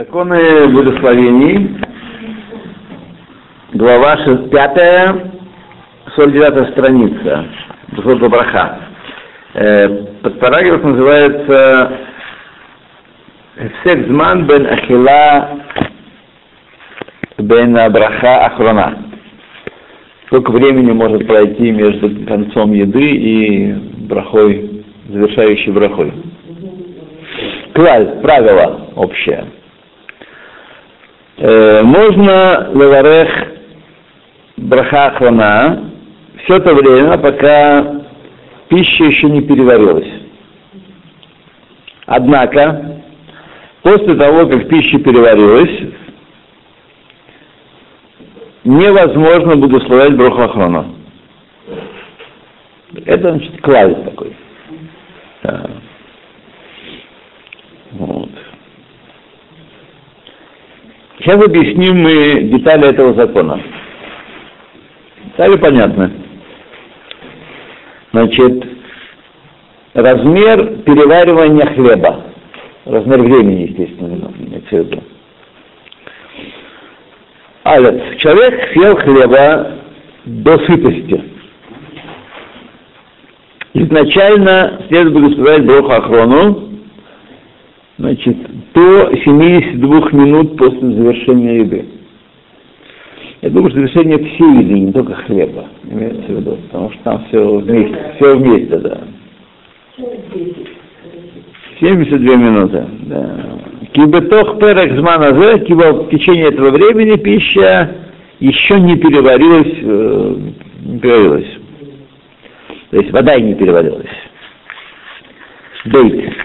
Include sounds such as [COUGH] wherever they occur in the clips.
Законы благословений, глава 5, 49 страница, Бухот Браха. Э, под параграф называется Сексман бен Ахила бен Браха Ахрона. Сколько времени может пройти между концом еды и брахой, завершающей брахой? Клаль, правило общее. Э, можно лаварех браха охрана все то время, пока пища еще не переварилась. Однако, после того, как пища переварилась, невозможно благословлять браху охрана. Это, значит, клавиш такой. Вот. Сейчас объясним мы детали этого закона. Детали понятны. Значит, размер переваривания хлеба. Размер времени, естественно, имеется в виду. Алец. Человек съел хлеба до сытости. Изначально следует благословлять Броху Ахрону, значит, до 72 минут после завершения еды. Я думаю, что завершение всей еды, не только хлеба, имеется в виду, потому что там все вместе, все вместе, да. 72 минуты, да. Кибетох перек зманазе, киба в течение этого времени пища еще не переварилась, э, не переварилась. То есть вода и не переварилась. Бейт.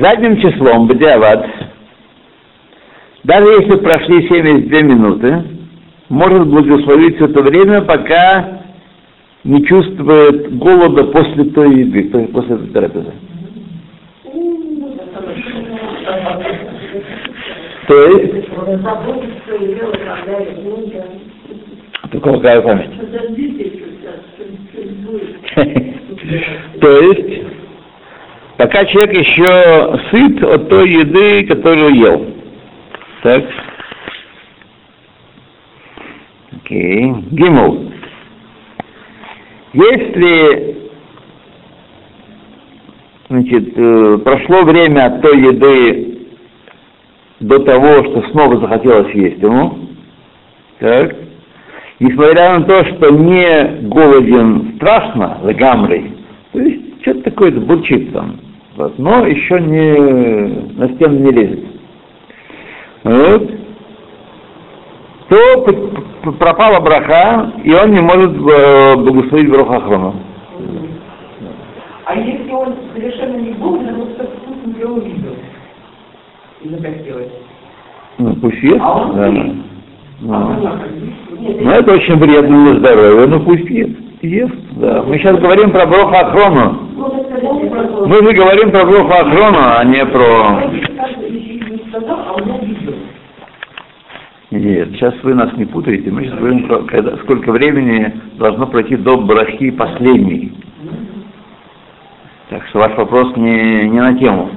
Задним числом, бдиават, даже если прошли 72 минуты, может благословить это время, пока не чувствует голода после той еды, после этой трапезы. То есть... Только какая память? [LAUGHS] То есть, пока человек еще сыт от той еды, которую ел. Так. Окей. Гимл. Если значит, э, прошло время от той еды до того, что снова захотелось есть ему, так, несмотря на то, что не голоден страшно, лагамрой, то есть что-то такое-то бурчит там, вот, но еще не на стену не лезет. Вот. То пропала браха, и он не может э, благословить браху охрану. А если он совершенно не голоден, но что вкусно его увидел и захотелось? Ну, пусть ест. А он да. ест. Ну. Нет, Ну, это очень вредно для здоровья, ну пусть ест. Ест, да. Мы сейчас говорим про броху Мы же говорим про броху охрану, а не про... Нет, сейчас вы нас не путаете, мы сейчас говорим про когда, сколько времени должно пройти до брахи последней. Так что ваш вопрос не, не на тему.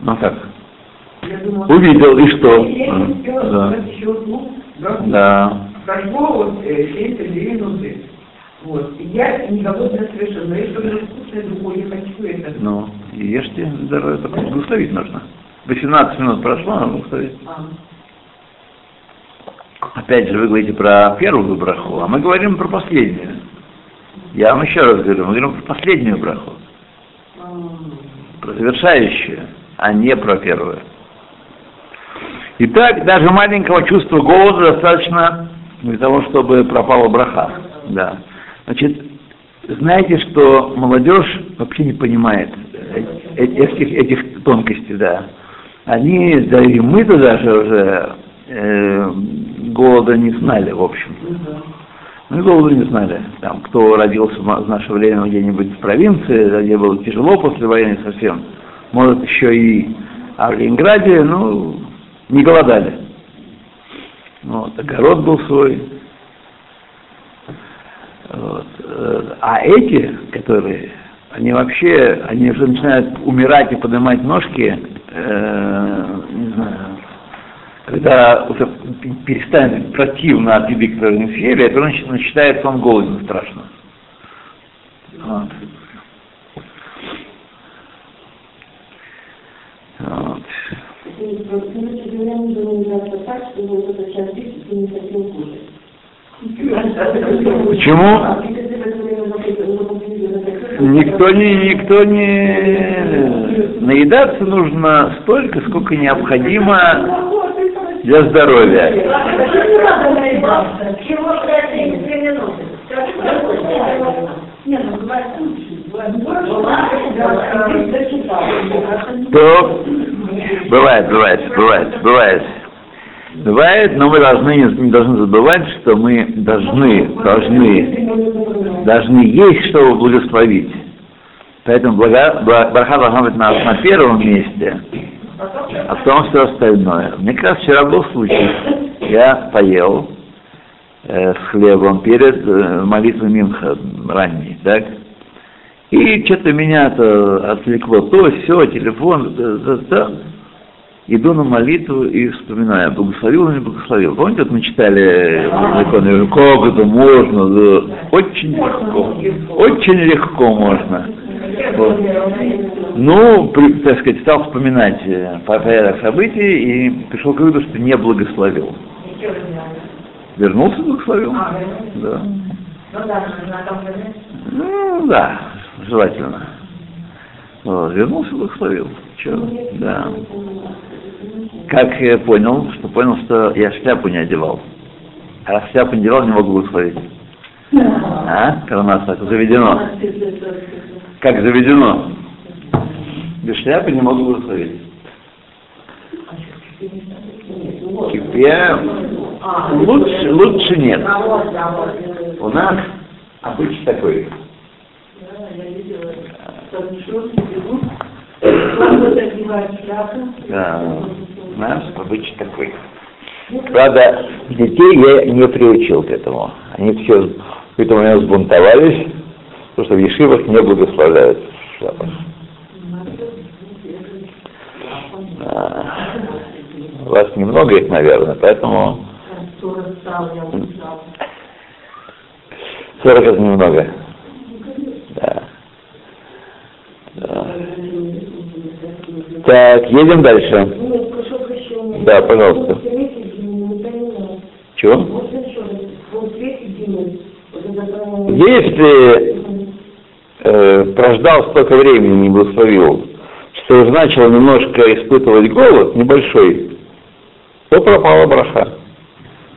Ну как? Увидел, и что? Да. Да. Вот 72 минуты. Вот. И я не голодная совершенно. Но я что-то вкусное другое, я хочу это. Ну, ешьте здоровье, только благословить нужно. 18 минут прошло, надо благословить. А, Опять же, вы говорите про первую браху, а мы говорим про последнюю. Я вам еще раз говорю, мы говорим про последнюю браху, а, про завершающую, а не про первую. Итак, даже маленького чувства голода достаточно для того, чтобы пропала браха. Да. Значит, знаете, что молодежь вообще не понимает э- э- этих, этих тонкостей, да. Они, да и мы-то даже уже э, голода не знали, в общем. Мы голода не знали. Там, кто родился в наше время где-нибудь в провинции, где было тяжело после войны совсем, может еще и а в Ленинграде, ну, не голодали. Вот, огород был свой. Вот. э, А эти, которые, они вообще, они уже начинают умирать и поднимать ножки э, не знаю, когда уже перестанет противно от еды, которую не съели, это значит, начинает он голоден страшно. Вот. Вот. Почему? Никто не, никто не... Наедаться нужно столько, сколько необходимо для здоровья. То бывает, бывает, бывает, бывает. Бывает, но мы должны не, должны забывать, что мы должны, должны, должны есть, чтобы благословить. Поэтому блага, браха должна быть на, на первом месте, а потом все остальное. Мне как раз вчера был случай. Я поел э, с хлебом перед э, молитвой Минха ранней, так? И что-то меня-то отвлекло, то, все, телефон, то, то, то иду на молитву и вспоминаю, благословил или не благословил. Помните, вот мы читали законы, как это можно, да, очень легко, очень легко можно. Вот. Ну, при, так сказать, стал вспоминать э, порядок событий и пришел к выводу, что не благословил. Вернулся, благословил. Да. Ну да, желательно. Вот, вернулся, благословил. Че? Да. Как я понял, что понял, что я шляпу не одевал. А раз шляпу не одевал, не могу благословить. А? Как у нас так заведено. Как заведено. Без шляпы не могу благословить. Я... Лучше, лучше нет. У нас обычай такой. Да, у нас обычай такой. Правда, детей я не приучил к этому. Они все к этому меня сбунтовались, потому что в Ешивах не благословляют в шляпах. А, у вас немного их, наверное, поэтому... 40 это немного. Да. да. Так, едем дальше. Да, пожалуйста. Чего? Если э, прождал столько времени, не благословил, что уже начал немножко испытывать голод, небольшой, то пропала браха.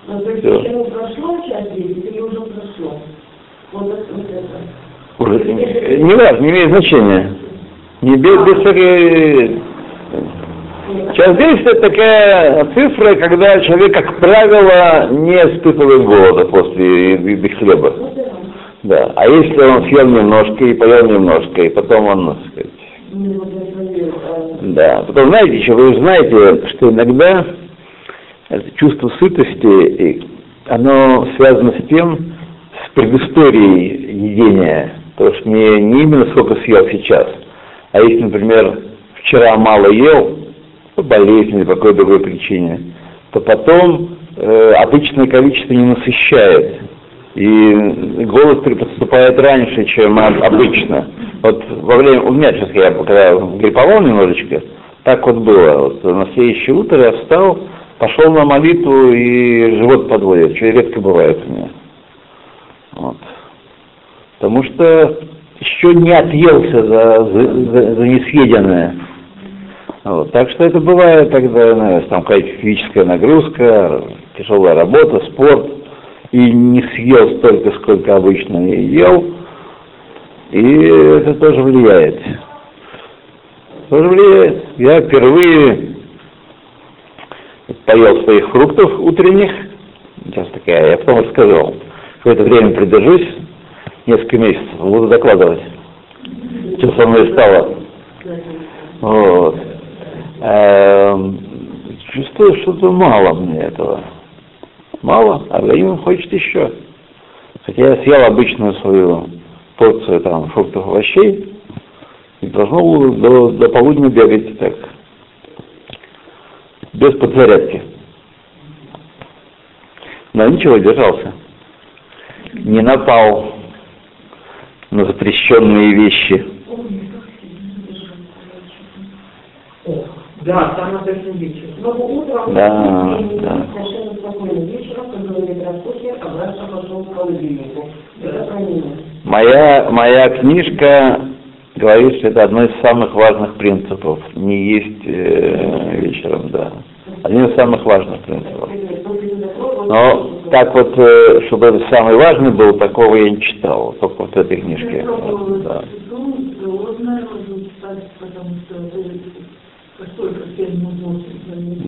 Ну, то есть еще прошло час или уже прошло? Вот, вот Уже, не важно, не имеет значения. Не без, без всякой... Час 10 это такая цифра, когда человек, как правило, не испытывает голода после еды хлеба. Да. А если он съел немножко и поел немножко, и потом он, так сказать, да. Потом, знаете, еще вы знаете, что иногда чувство сытости, оно связано с тем, с предысторией едения. То что не, не именно сколько съел сейчас, а если, например, вчера мало ел, по болезни по какой-то другой причине, то потом э, обычное количество не насыщает. И голод подступает раньше, чем обычно. Вот во время, у меня сейчас я когда грипповал немножечко, так вот было. Вот на следующее утро я встал, пошел на молитву и живот подводит, что редко бывает у меня. Вот. Потому что еще не отъелся за, за, за несъеденное. Вот. Так что это бывает, когда знаешь, там какая-то физическая нагрузка, тяжелая работа, спорт, и не съел столько, сколько обычно ел, и это тоже влияет. Тоже влияет. Я впервые поел своих фруктов утренних, сейчас такая, я потом рассказал, это время придержусь, несколько месяцев, буду докладывать, что со мной стало. Вот. Эм, чувствую, что-то мало мне этого. Мало, а организм хочет еще. Хотя я съел обычную свою порцию там фруктов, овощей, и должно было до, до полудня бегать так. без подзарядки. Но ничего, держался. Не напал на запрещенные вещи. Да, там обычно вечер. Но утром Да, да. совершенно спокойно. Вечером, когда он распухнет, обратно пошел к холодильнику. Это хранение. Моя, моя книжка говорит, что это одно из самых важных принципов. Не есть э, вечером, да. Один из самых важных принципов. Но так вот, э, чтобы это самый важный был, такого я не читал, только вот в этой книжке. Да.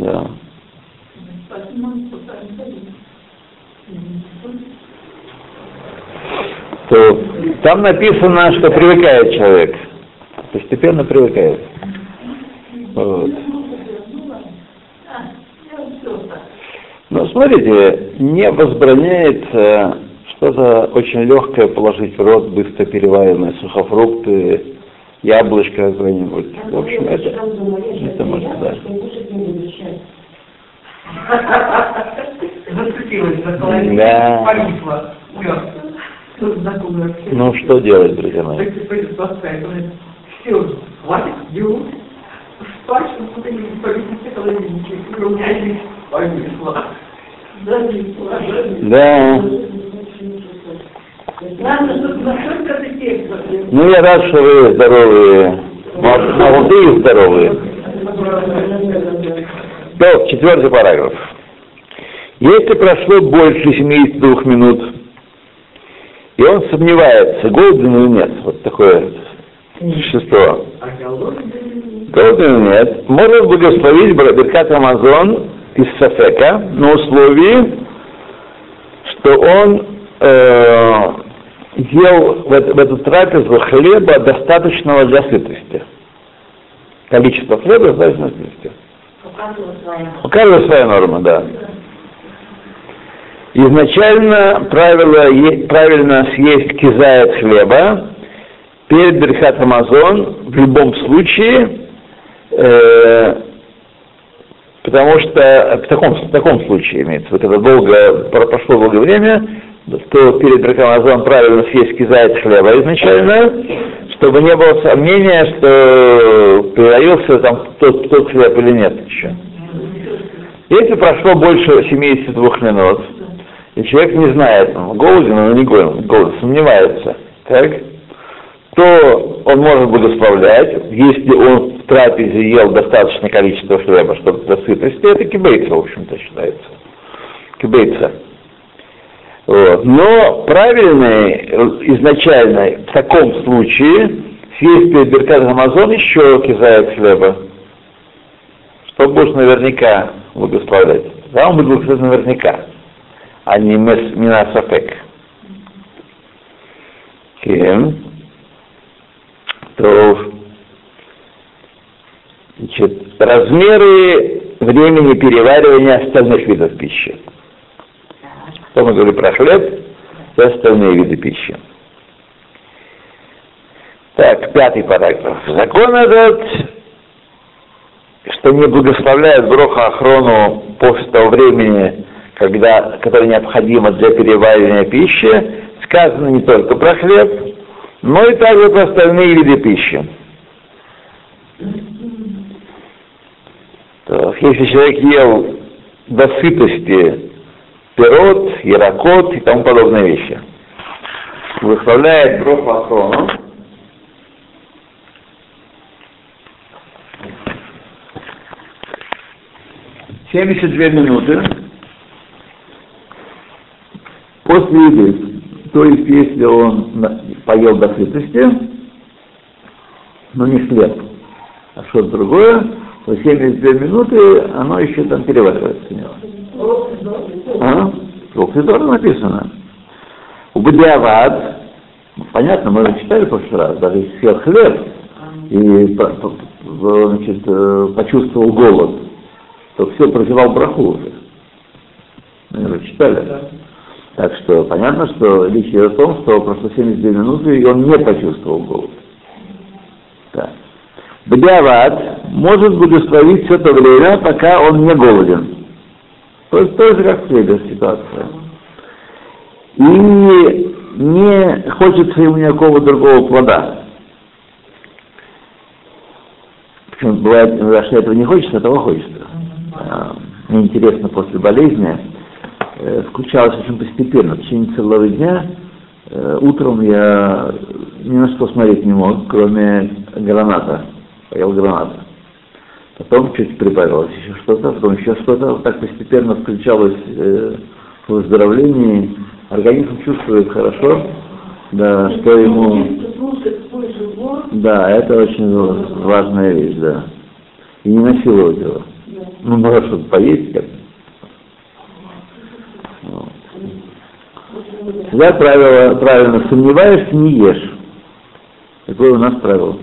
Да. То там написано, что привыкает человек. Постепенно привыкает. Вот. Но смотрите, не возбраняется что-то очень легкое положить в рот, быстро переваренные сухофрукты, яблочко какое-нибудь. В общем, это, это может, да. Зацепилась за половину, Да. повисла. Ну, что делать, друзья мои? Все, хватит. Спать, не у меня здесь повисла. Да. Надо, чтобы настолько ты текст Ну, я рад, что вы здоровые, мол- молодые и здоровые. То, четвертый параграф. Если прошло больше 72 минут, и он сомневается, голоден или нет, вот такое существо, А голоден или нет, может благословить Беркат Амазон из Сафека на условии, что он э, ел в, в эту трапезу хлеба достаточного для сытости. Количество хлеба достаточно для сытости. У каждого своя норма, да. Изначально правило правильно съесть кизает хлеба перед Берхат Амазон в любом случае, э, потому что в таком, в таком случае имеется, вот это долго, про- прошло долгое время, то перед Берхат Амазон правильно съесть кизает хлеба изначально, чтобы не было сомнения, что переварился там тот, тот хлеб или нет еще. Если прошло больше 72 минут, и человек не знает, он голоден или не голоден, голоден, сомневается, так, то он может благословлять, если он в трапезе ел достаточное количество хлеба, чтобы до сытости, это кибейца, в общем-то, считается. Кибейца. Вот. Но правильный э, изначально в таком случае съесть перед Беркат Амазон еще кизает хлеба, чтобы уж наверняка благословлять. Да, он будет благословлять наверняка, а не мес- минасафек. Кем? То значит, размеры времени переваривания остальных видов пищи. То мы говорили про хлеб и остальные виды пищи. Так, пятый параграф. Закон этот, что не благословляет Броха Охрону после того времени, когда, которое необходимо для переваривания пищи, сказано не только про хлеб, но и также про остальные виды пищи. То, если человек ел до сытости пирот, ярокот и тому подобные вещи, благословляет Броху Охрону, Семьдесят две минуты после еды. То есть, если он поел до сытости, но не хлеб, а что-то другое, то 72 минуты оно еще там переваривается у него. Тоже написано. У Бадиавад, понятно, мы уже читали в прошлый раз, даже если съел хлеб и значит, э, почувствовал голод, то все прозевал браху уже. Мы уже читали. Так что понятно, что речь идет о том, что прошло 72 минуты, и он не почувствовал голод. Так. Бдиават может благословить все то время, пока он не голоден. То есть тоже как следует ситуация. И не хочется ему никакого другого плода. Причем бывает, иногда, что этого не хочется, а того хочется. А, Мне интересно, после болезни э, включалось очень постепенно. В течение целого дня э, утром я ни на что смотреть не мог, кроме граната. Поел граната. Потом чуть прибавилось еще что-то, потом еще что-то. Вот так постепенно включалось э, в. Организм чувствует хорошо, да, что ему... Да, это очень важная вещь, да. И не насиловать его. Ну, надо что-то поесть как вот. Всегда правило, правильно, сомневаешься, не ешь. Такое у нас правило.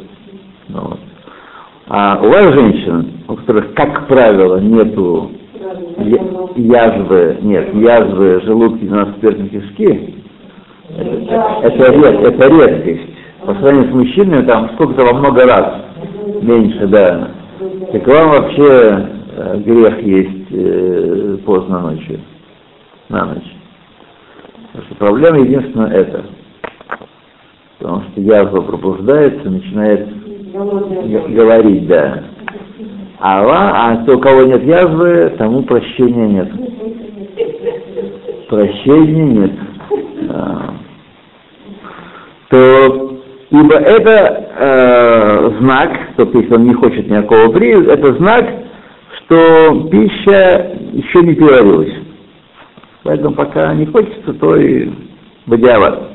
Ну, вот. А у вас женщин, у которых, как правило, нету язвы, нет, язвы желудки 12 кишки, это, это, ред, это редкость. По сравнению с мужчинами, там сколько-то во много раз меньше, да. Так вам вообще э, грех есть э, поздно ночью, на ночь. Потому что проблема единственная это. Потому что язва пробуждается, начинает говорить, да. А, а то, у кого нет язвы, тому прощения нет. Прощения нет. А, то, ибо это э, знак, то если он не хочет никакого приюта, это знак, что пища еще не переварилась. Поэтому пока не хочется, то и бодиават.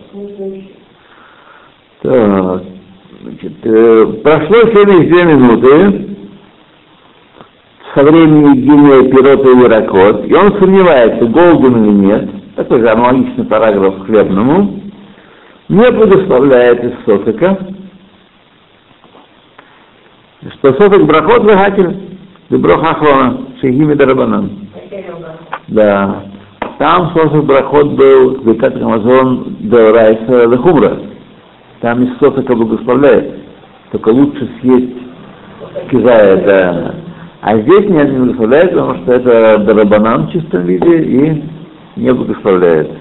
Так, значит, э, прошло 72 минуты. Со времени Гинея Пирота и Иракот, и он сомневается, голоден или нет, такой же аналогичный параграф хлебному, не благословляет из Софика, что Софик брахот вегатель, Деброх Ахрона, Шехими Дарабанан. Да. Там Софик брахот был Бекат Рамазон Деорайса Лехумра. Там из Софика благословляет. Только лучше съесть кизая, да. А здесь не благословляет, потому что это Дарабанан в чистом виде и не благословляет.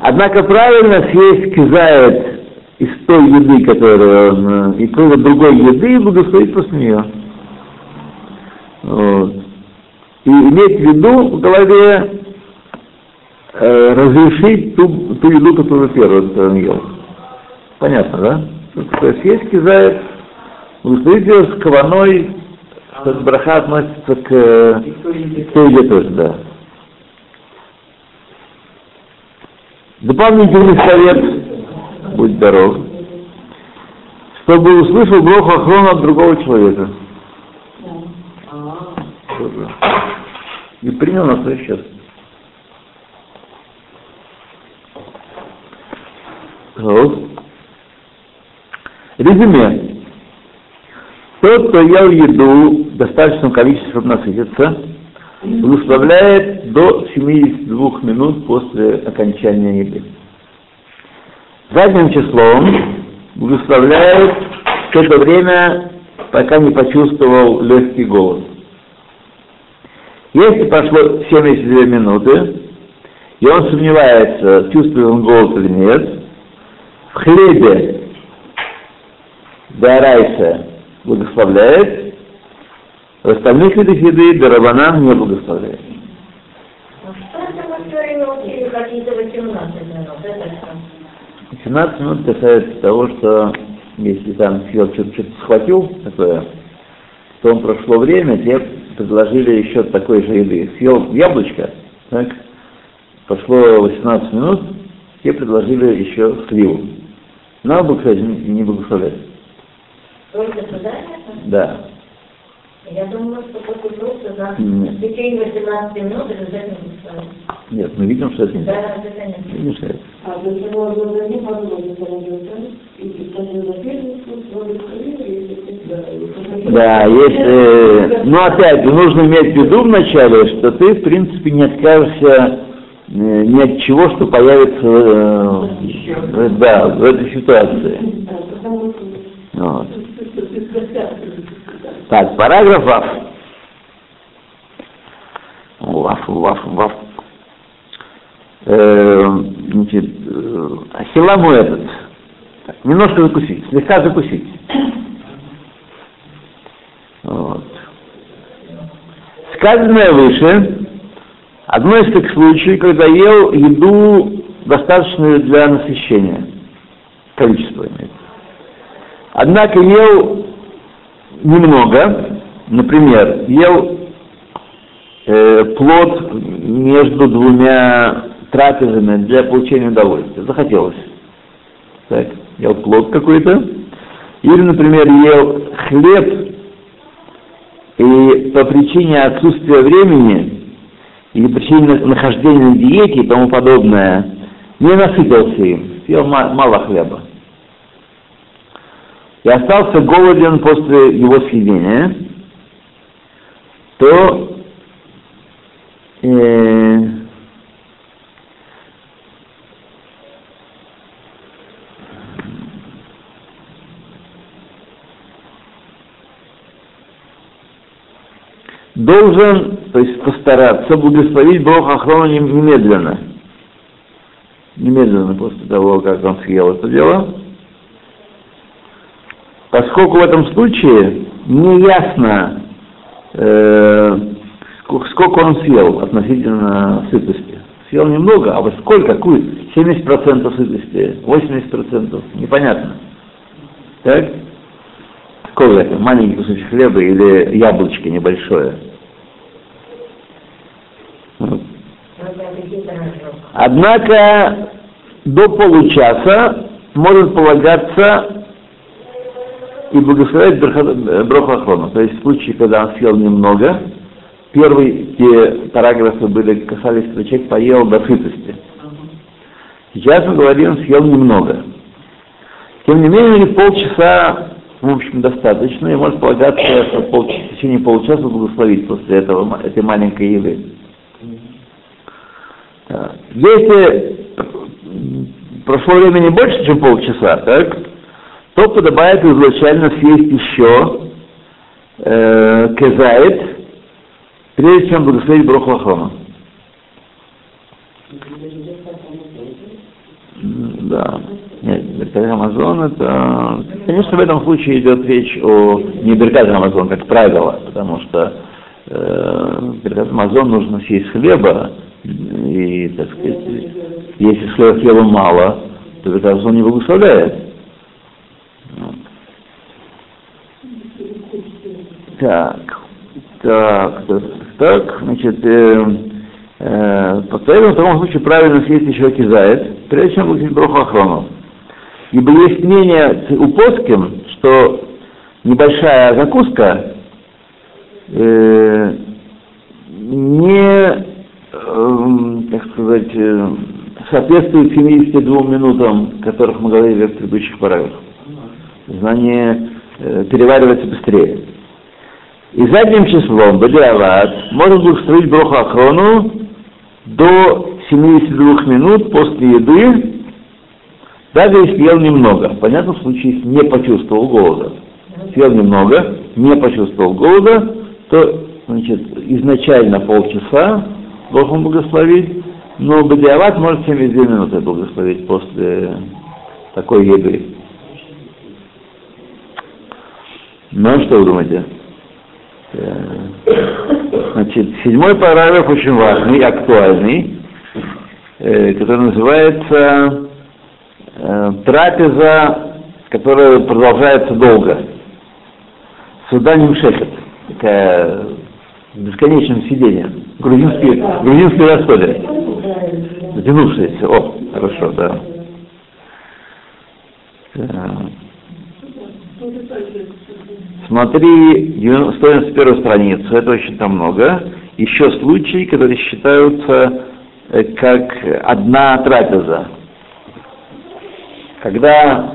Однако правильно съесть кизает из той еды, которую он, и какой другой еды, и благословить после нее. Вот. И иметь в виду в голове э, разрешить ту, ту еду, которую первый он ел. Понятно, да? То есть кизает, благословить ее с кованой, что браха относится к, еде тоже, да. Дополнительный совет, будь здоров, чтобы услышал Бог охрану от другого человека. И принял на свой. Вот. Резюме. Тот, кто ел еду в достаточном количестве, чтобы насытиться, благословляет до 72 минут после окончания еды. Задним числом благословляет в это время, пока не почувствовал легкий голод. Если прошло 72 минуты, и он сомневается, чувствует он голод или нет, в хлебе Дарайса благословляет, в остальных видах еды Дарабанан не благословляет. Что это в истории научили какие-то 18 минут? Это что? 17 минут касается того, что если там съел что-то, что схватил такое, то он прошло время, тебе предложили еще такой же еды. Съел яблочко, так, прошло 18 минут, тебе предложили еще сливу. Надо бы, кстати, не благословлять. Только туда это? Да. Я думала, что после просто за Нет. в течение 18 минут обязательно будет Нет, мы видим, что это не. Да, обязательно. Видим, что это. А для чего было не позволить и Да, если, ну опять же, нужно иметь в виду вначале, что ты, в принципе, не откажешься э, ни от чего, что появится э, да, в этой ситуации. Вот. Так, параграф Вав. Вав, Вав, Вав. Э, значит, э, этот. Немножко закусить, слегка закусить. Вот. Сказанное выше, одно из таких случаев, когда ел еду достаточную для насыщения, количество имеется. Однако ел немного, например, ел э, плод между двумя трапезами для получения удовольствия. Захотелось. Так, ел плод какой-то. Или, например, ел хлеб, и по причине отсутствия времени или причине нахождения на диете и тому подобное, не насытился им, съел мало хлеба и остался голоден после его съедения, то э, должен, то есть постараться благословить Бога охрану немедленно. Немедленно после того, как он съел это дело поскольку в этом случае не ясно, э, сколько он съел относительно сытости. Съел немного, а вот сколько, какую? 70% сытости, 80%, непонятно. Так? Сколько это? Маленький кусочек хлеба или яблочко небольшое? Однако до получаса может полагаться и благословлять Броху Ахрону. То есть в случае, когда он съел немного, первые те параграфы были, касались, что человек поел до сытости. Сейчас мы говорим, съел немного. Тем не менее, полчаса, в общем, достаточно, и может полагаться, что пол, в течение получаса благословить после этого, этой маленькой еды. Если прошло времени больше, чем полчаса, так, то подобает изначально съесть еще э, кезает, прежде чем благословить Броху. Да. Нет, Амазон это... Конечно, в этом случае идет речь о не Беркат Амазон, как правило, потому что э, Беркат Амазон нужно съесть хлеба, и, так сказать, если хлеба, хлеба мало, то Беркат Амазон не благословляет. Так, так, так, так, значит, э, э, поэтому в таком случае правильно съесть еще кизает, прежде чем выглядеть броху охрону. Ибо есть мнение у Поским, что небольшая закуска э, не, э, как сказать, э, соответствует 72 минутам, о которых мы говорили в предыдущих параграфах. Знание э, переваривается быстрее. И задним числом, Бадиават, можно благословить Броху Ахрону до 72 минут после еды, даже если ел немного. В понятном случае, если не почувствовал голода. Съел немного, не почувствовал голода, то значит, изначально полчаса должен благословить, но Бадиават может 72 минуты благословить после такой еды. Ну, что вы думаете? Э, значит, седьмой параграф очень важный, актуальный, э, который называется э, трапеза, которая продолжается долго. Суданим шефет, такая бесконечным сидением. Грузинский, грузинский расходы. Затянувшиеся. О, хорошо, да. Смотри 191 страницу, это очень там много. Еще случаи, которые считаются э, как одна трапеза. Когда...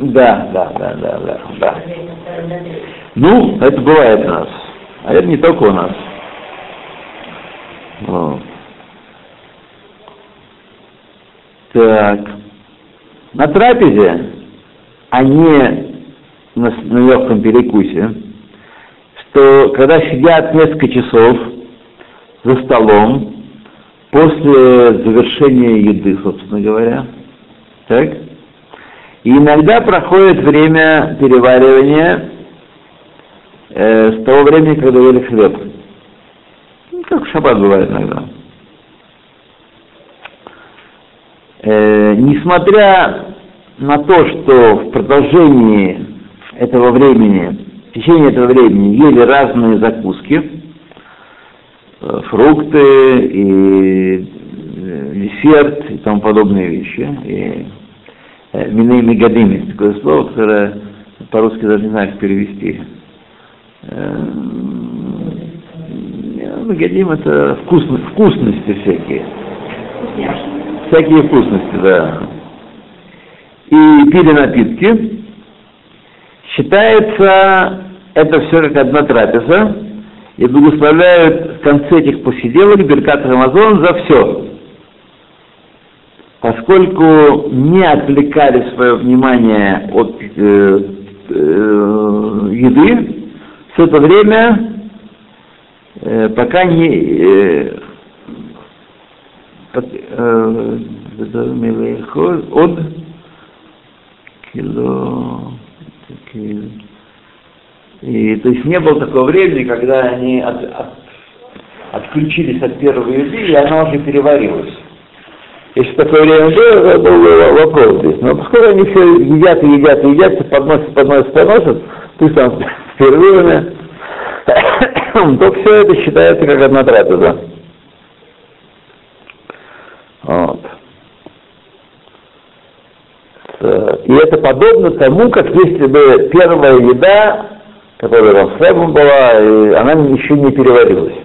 Да, да, да, да, да, да. Ну, это бывает у нас. А это не только у нас. Вот. Так. На трапезе они на, на легком перекусе, что когда сидят несколько часов за столом, после завершения еды, собственно говоря, так, и иногда проходит время переваривания э, с того времени, когда ели хлеб. Ну, как в шаббат бывает иногда. Э, несмотря на то, что в продолжении этого времени, в течение этого времени ели разные закуски, э, фрукты и э, десерт и тому подобные вещи, и Миней Мегадим, такое слово, которое по-русски даже не знаю, как перевести. Мегадим это вкусно, вкусности всякие. Всякие вкусности, да. И пили напитки. Считается это все как одна трапеза. И благословляют в конце этих посиделок Беркат Рамазон за все поскольку не отвлекали свое внимание от э, э, еды, все это время, э, пока не э, э, от кило, и то есть не было такого времени, когда они от, от, отключились от первой еды, и она уже переварилась. Если такое время было, это был вопрос здесь. Но поскольку они все едят и едят и едят, подносят, подносят, подносят, пусть там в перерывами, то все это считается как одна трапеза. Вот. И это подобно тому, как если бы первая еда, которая там с хлебом была, и она еще не переварилась.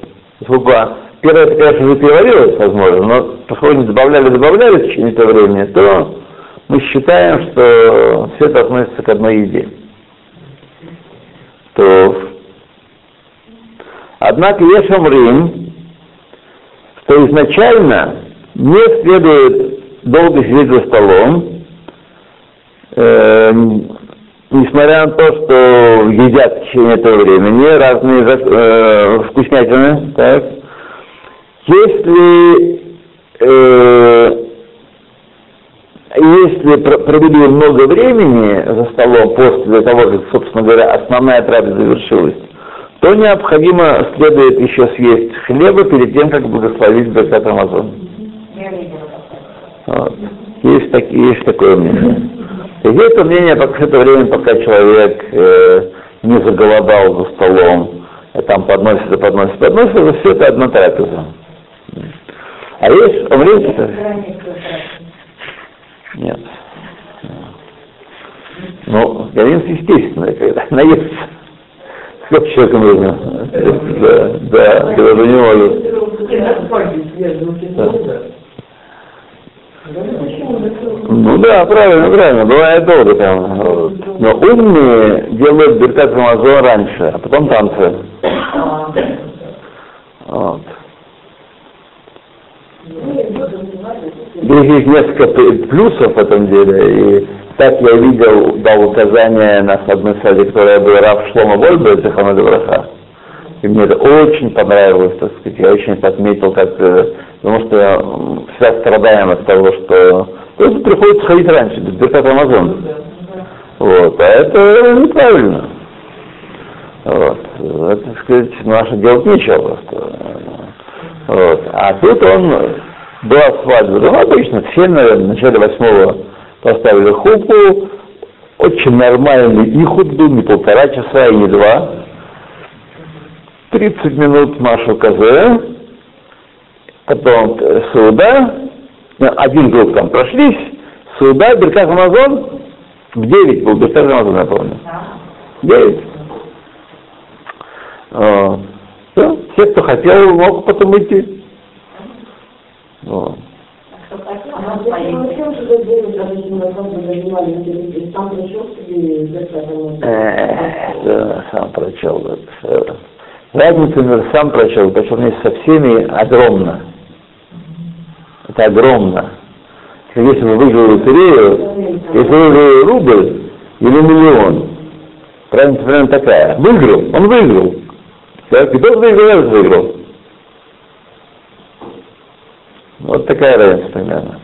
Первое, это, конечно, уже переварилось, возможно, но поскольку добавляли, добавляли в течение этого времени, то мы считаем, что все это относится к одной еде. То, однако, есть Рим, что изначально не следует долго сидеть за столом, э, несмотря на то, что едят в течение этого времени разные э, вкуснятины, так, если, э, если провели много времени за столом после того, как, собственно говоря, основная трапеза завершилась, то необходимо следует еще съесть хлеба перед тем, как благословить Беркат Амазон. Вот. Есть, так, есть такое мнение. И это мнение пока в это время, пока человек э, не заголодал за столом, и там подносится, подносится, подносится, все это одна трапеза. А есть -то? Нет. Ну, граница естественная, когда наестся. Сколько человека нужно? Да, да, когда за него Ну да, правильно, правильно, бывает долго там. Но умные делают Беркат Рамазон раньше, а потом танцы. Вот. Здесь есть несколько плюсов в этом деле, и так я видел, дал указание на одной саде, которая была Раф Шлома Вольбе, Захана Браха. И мне это очень понравилось, так сказать, я очень отметил, как, э, потому что всегда страдаем от того, что просто приходится ходить раньше, Беркат Амазон. Вот, а это неправильно. Вот. Это, так сказать, наше делать нечего просто. Вот. А тут он была свадьба. Ну, обычно все, наверное, в начале восьмого поставили хупу. Очень нормальный и был, не полтора часа и не два. 30 минут Машу КЗ, потом Суда, один групп там прошлись, Суда, Беркат Амазон, в 9 был Беркат Амазон, я помню. 9. Все, все, кто хотел, мог потом идти. Вот. Э, сам прочел. Разница между сам прочел, прочел вместе со всеми огромна. Это огромно. Если вы выиграли лотерею, если вы выиграли рубль или миллион, Разница примерно такая. Выиграл, он выиграл. Так, и тот выиграл, и этот выиграл. Вот такая разница примерно.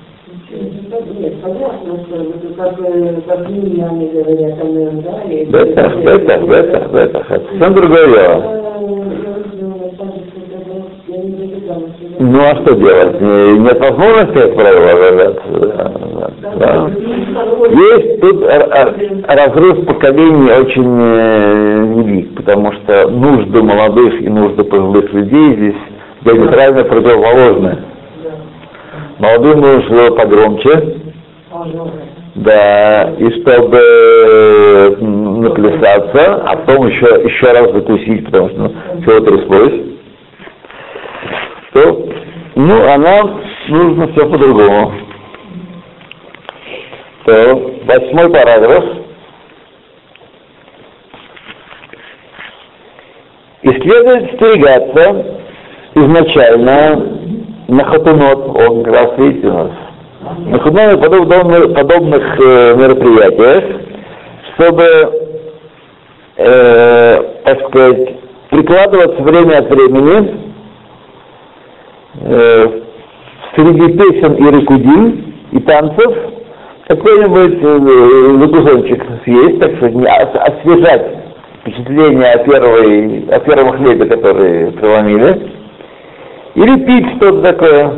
Нет, понятно, что это как, э, как миньяне говорят, там, да, и... Бетах, бетах, бетах, бетах. Это совсем другое дело. Ну а что делать? Не- Нет возможности, как правило. Да, да. Есть тут разрыв поколений очень э, велик, потому что нужды молодых и нужды пожилых людей здесь диаметрально противоположны. Молодым нужно погромче, да, и чтобы м, наплясаться, а потом еще, еще раз закусить, потому что ну, чего тряслось, то, ну, а нам нужно все по-другому. То, восьмой параграф. И следует стерегаться изначально на хатунот, он как раз видите у нас, на хатунот подобных, подобных э, мероприятиях, чтобы, э, так сказать, прикладываться время от времени э, среди песен и рекудин и танцев. Какой-нибудь э, закусончик съесть, так сказать, ос- освежать впечатление о, первой, о первом хлебе, который преломили, или пить что-то такое.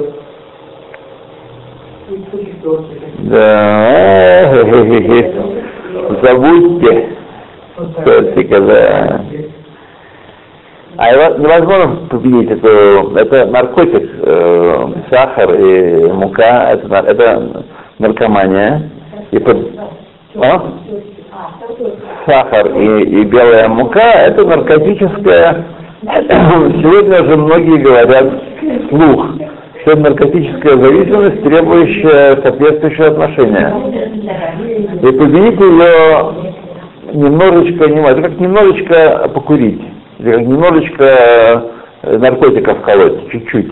Да, [LAUGHS] забудьте. Тортика, да. А его невозможно победить эту, это наркотик, э, сахар и мука, это, это наркомания. И под- а? Сахар и, и белая мука это наркотическая. [COUGHS] Сегодня же многие говорят вслух, что это наркотическая зависимость, требующая соответствующего отношения. И победить ее немножечко, не это как немножечко покурить, немножечко э, наркотиков колоть, чуть-чуть.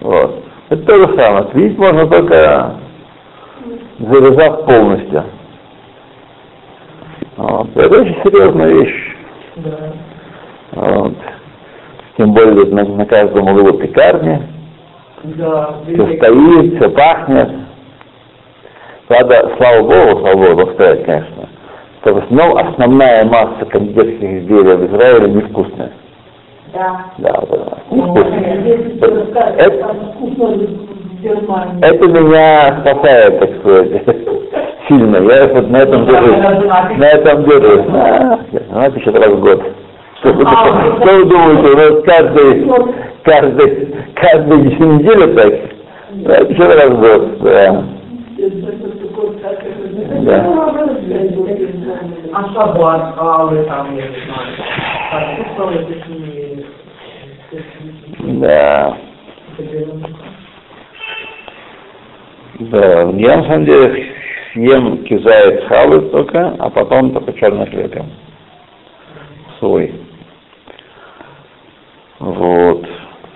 Вот. Это то же самое. Пить можно только завязав полностью. Вот. Это очень серьезная вещь. Вот. Тем более на, на каждом углу пекарни. Да, Все стоит, все пахнет. Правда, слава Богу, слава Богу, сказать, конечно, что в основном основная масса кондитерских изделий в Израиле невкусная. Да. Да, да, Ну, невкусная. Это, это меня спасает, так сказать, [LAUGHS] сильно. Я вот на этом держусь. На этом держусь. А, Знаете, еще раз в год. Что вы, что вы думаете, у нас каждый, каждый, каждую неделю так? Знаете, еще раз в год, да. Да. А шаббат, алы там, я не знаю. Такие... Да. Да, я на самом деле съем кизает халы только, а потом только черный хлеб. Свой. Вот.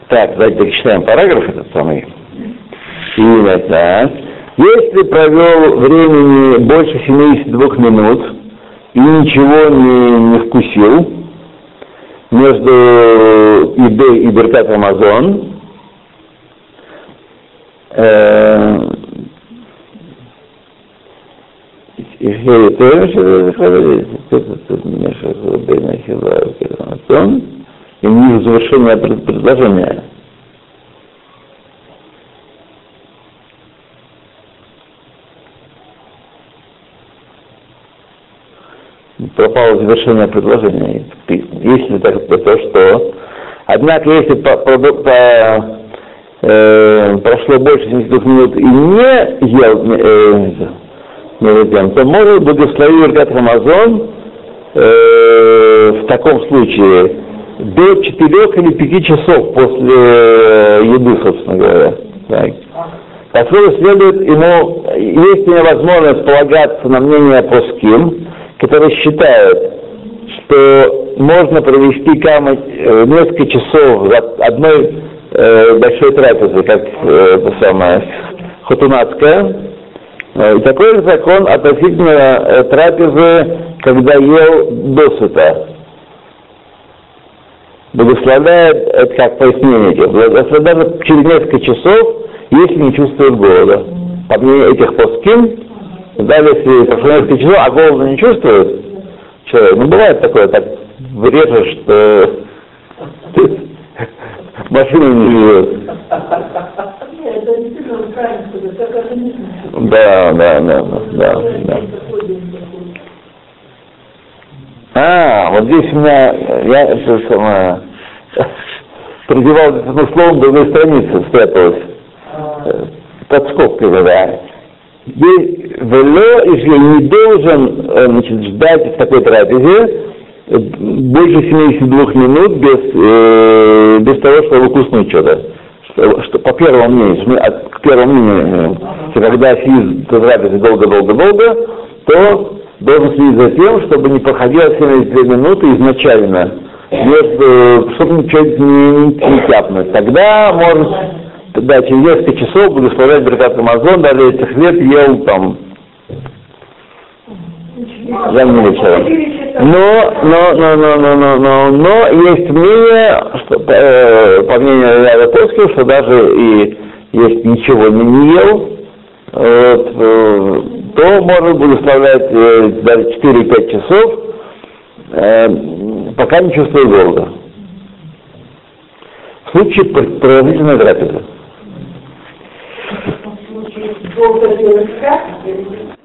Так, давайте дочитаем параграф этот самый. Именно так. Если провел времени больше 72 минут и ничего не, не вкусил между едой и Беркат Амазон, э, и них завершение пред- предложения. Пропало завершение предложения. Если так то, то что. Однако, если по- по- по- э, прошло больше 72 минут и не ел э, то может благословить Веркат Рамазон э, в таком случае до 4 или 5 часов после э, еды, собственно говоря. Так. Отсюда следует ему, есть невозможность полагаться на мнение Поским, которые считают, что можно провести камень э, несколько часов за одной э, большой трапезы, как э, самое, хатунацкая, Э, И такой же закон относительно трапезы, когда ел досыта. Благословляет, это как пояснение благословляет через несколько часов, если не чувствует голода. По мнению этих плоским, даже если прошло несколько часов, а голода не чувствует человек, ну бывает такое, так врежешь, что машина не живет. Да, да, да, да, да. А, вот здесь у меня, я это самое, продевал это одно слово, на другой странице спряталось. Э, Под скобкой, да. Вело, если не должен э, значит, ждать в такой трапезе э, больше 72 минут без, э, без того, чтобы вкуснуть что-то. Что, что по первому мнению, мы от- к первому мнению, что когда сидит в трапезе долго-долго-долго, то должен следить за тем, чтобы не проходило 72 минуты изначально, между, чтобы ничего не, не, не тяпнуть. Тогда может, да, через несколько часов благословлять Беркат Амазон, даже если хлеб ел там ранним вечером. Но, но, но, но, но, но, но, но есть мнение, что, э, по мнению ряда Товских, что даже и если ничего не, ел, вот, э, то можно благословлять э, даже 4-5 часов, э, пока не чувствует голода. В случае пр- продолжительной трапезы. В случае долго делать спать,